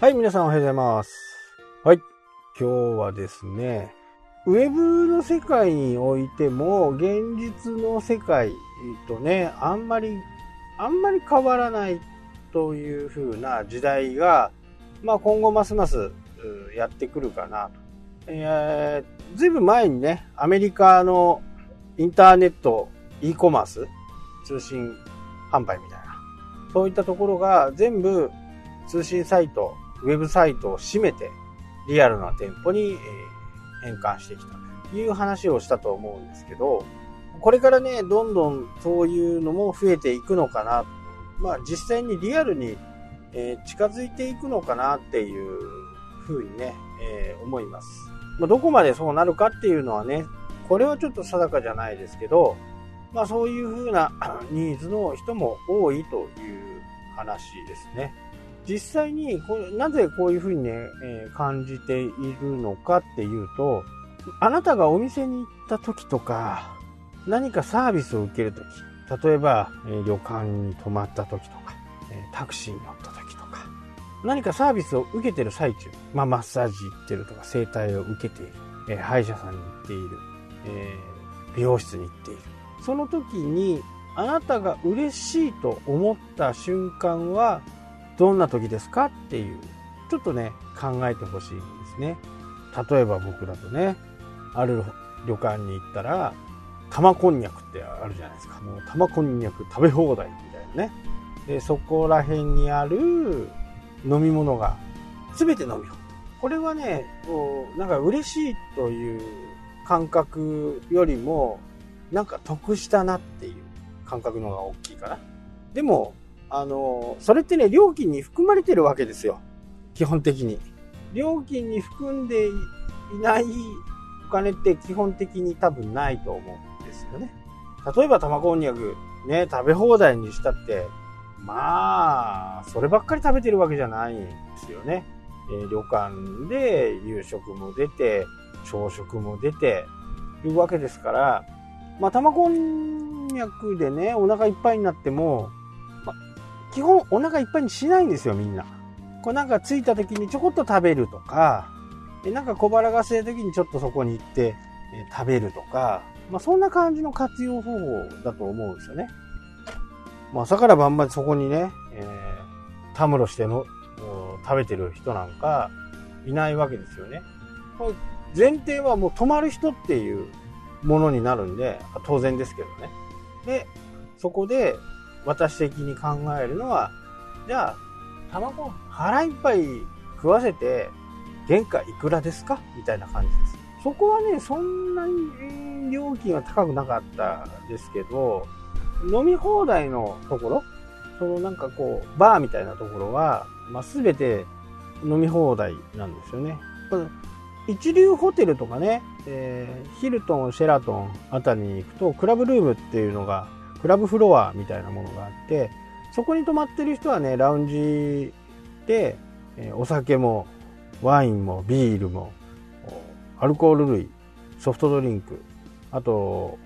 はい、皆さんおはようございます。はい、今日はですね、ウェブの世界においても、現実の世界とね、あんまり、あんまり変わらないという風な時代が、まあ今後ますますやってくるかなと。えー、ずいぶん前にね、アメリカのインターネット、e コマース、通信販売みたいな、そういったところが全部通信サイト、ウェブサイトを閉めて、リアルな店舗に、え変換してきたという話をしたと思うんですけど、これからね、どんどんそういうのも増えていくのかな。まあ実際にリアルに、え近づいていくのかなっていうふうにね、え思います。ま、どこまでそうなるかっていうのはね、これはちょっと定かじゃないですけど、まあそういうふうなニーズの人も多いという話ですね。実際にこれなぜこういうふうにね、えー感じているのかっていうと、あなたがお店に行った時とか、何かサービスを受ける時、例えば、えー旅館に泊まった時とか、えタクシーに乗った時とか、何かサービスを受けてる最中、まあマッサージ行ってるとか、整体を受けている、え歯医者さんに行っている、え美容室に行っている。その時に、あなたが嬉しいと思った瞬間は、どんな時ですかっていう、ちょっとね、考えてほしいんですね。例えば僕だとね、ある旅館に行ったら、玉こんにゃくってあるじゃないですか。もう玉こんにゃく食べ放題みたいなね。で、そこら辺にある飲み物が全て飲み放題。これはね、こう、なんか嬉しいという感覚よりも、なんか得したなっていう感覚の方が大きいかな。でも、あの、それってね、料金に含まれてるわけですよ。基本的に。料金に含んでいないお金って基本的に多分ないと思うんですよね。例えば玉こんにゃく、ね、食べ放題にしたって、まあ、そればっかり食べてるわけじゃないんですよね。えー旅館で夕食も出て、朝食も出て、いうわけですから、まあ、玉こんにゃくでね、お腹いっぱいになっても、基本お腹いっぱいにしないんですよ、みんな。こうなんか着いた時にちょこっと食べるとか、でなんか小腹が空いた時にちょっとそこに行って、食べるとか、まあ、そんな感じの活用方法だと思うんですよね。まあ、朝から晩までそこにね、えーたむろしての食べてる人なんかいないわけですよね。前提はもう泊まる人っていうものになるんで、当然ですけどね。で、そこで私的に考えるのは、じゃあ、卵腹いっぱい食わせて、原価いくらですか？みたいな感じです。そこはね、そんなに料金は高くなかったですけど、飲み放題のところ、そのなんかこう、バーみたいなところは、まあ、全て飲み放題なんですよね。一流ホテルとかね、えーヒルトン、シェラトンあたりに行くと、クラブルームっていうのが、クラブフロアみたいなものがあって、そこに泊まってる人はね、ラウンジで、えお酒も、ワインも、ビールも、アルコール類、ソフトドリンク、あと、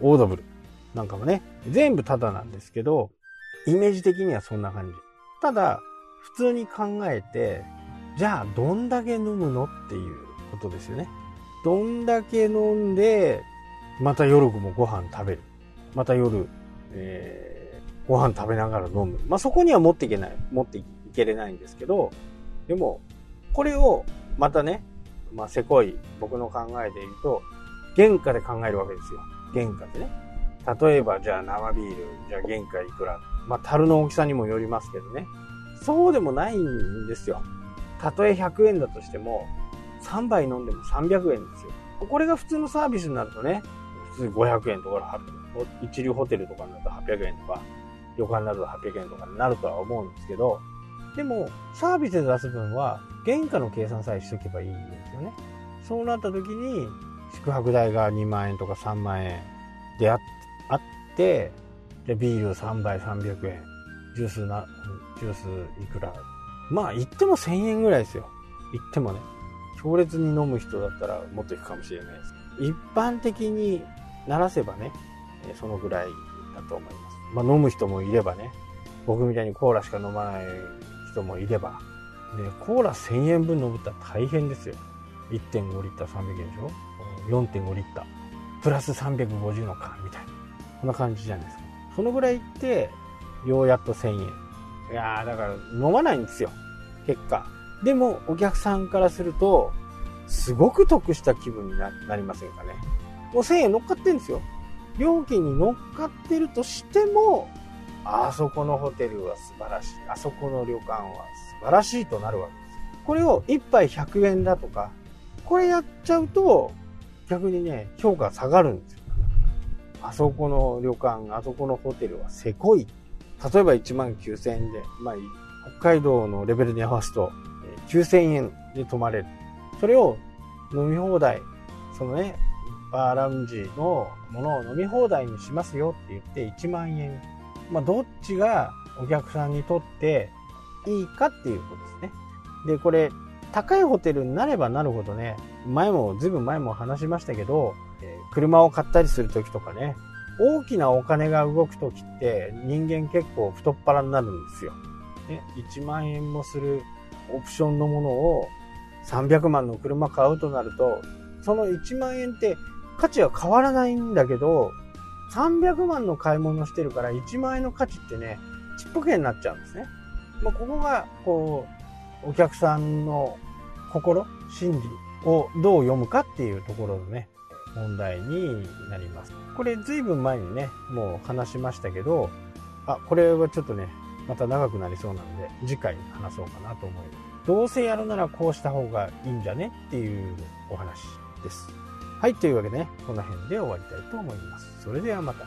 オードブルなんかもね、全部タダなんですけど、イメージ的にはそんな感じ。ただ、普通に考えて、じゃあ、どんだけ飲むのっていうことですよね。どんだけ飲んで、また夜もご飯食べる。また夜、えーご飯食べながら飲む。まあ、そこには持っていけない、持っていけれないんですけど、でも、これを、またね、まあ、せこい僕の考えで言うと、原価で考えるわけですよ。原価でね。例えば、じゃあ生ビール、じゃあ原価いくら。まあ、樽の大きさにもよりますけどね。そうでもないんですよ。たとえ100円だとしても、3杯飲んでも300円ですよ。これが普通のサービスになるとね、普通500円とか、一流ホテルとかになると800円とか、旅館になると800円とかになるとは思うんですけど、でも、サービスで出す分は、原価の計算さえしとけばいいんですよね。そうなった時に、宿泊代が2万円とか3万円であって、で、ビール3杯300円、ジュースな、ジュースいくら。まあ、言っても1000円ぐらいですよ。言ってもね。強烈に飲む人だったらもっといくかもしれないです。一般的にならせばね、そのぐらいだと思います。まあ、飲む人もいればね、僕みたいにコーラしか飲まない人もいれば、で、コーラ1000円分飲むったら大変ですよ。1.5リッター300円でしょ ?4.5 リッター。プラス350の缶みたいな。こんな感じじゃないですか。そのぐらいいって、ようやっと1000円。いや、だから飲まないんですよ。結果。でも、お客さんからすると、すごく得した気分になりませんかね。もう1000円乗っかってんですよ。料金に乗っかってるとしても、あそこのホテルは素晴らしい。あそこの旅館は素晴らしいとなるわけです。これを1杯100円だとか、これやっちゃうと、逆にね、評価下がるんですよ。あそこの旅館、あそこのホテルはせこい。例えば1万9000円で、まあ、北海道のレベルに合わすと、9000円で泊まれる。それを飲み放題、そのね、バーラウンジのものを飲み放題にしますよって言って1万円。まあ、どっちがお客さんにとっていいかっていうことですね。で、これ、高いホテルになればなるほどね、前も、ずいぶん前も話しましたけど、え車を買ったりするときとかね、大きなお金が動くときって人間結構太っ腹になるんですよ。ね、1万円もするオプションのものを300万の車買うとなると、その1万円って価値は変わらないんだけど、300万の買い物してるから1万円の価値ってね、ちっぽけになっちゃうんですね。まあ、ここが、こう、お客さんの心、心理をどう読むかっていうところのね、問題になります。これ随分前にね、もう話しましたけど、あ、これはちょっとね、また長くなりそうなんで、次回話そうかなと思います。どうせやるならこうした方がいいんじゃねっていうお話です。はい、というわけでね、この辺で終わりたいと思います。それではまた。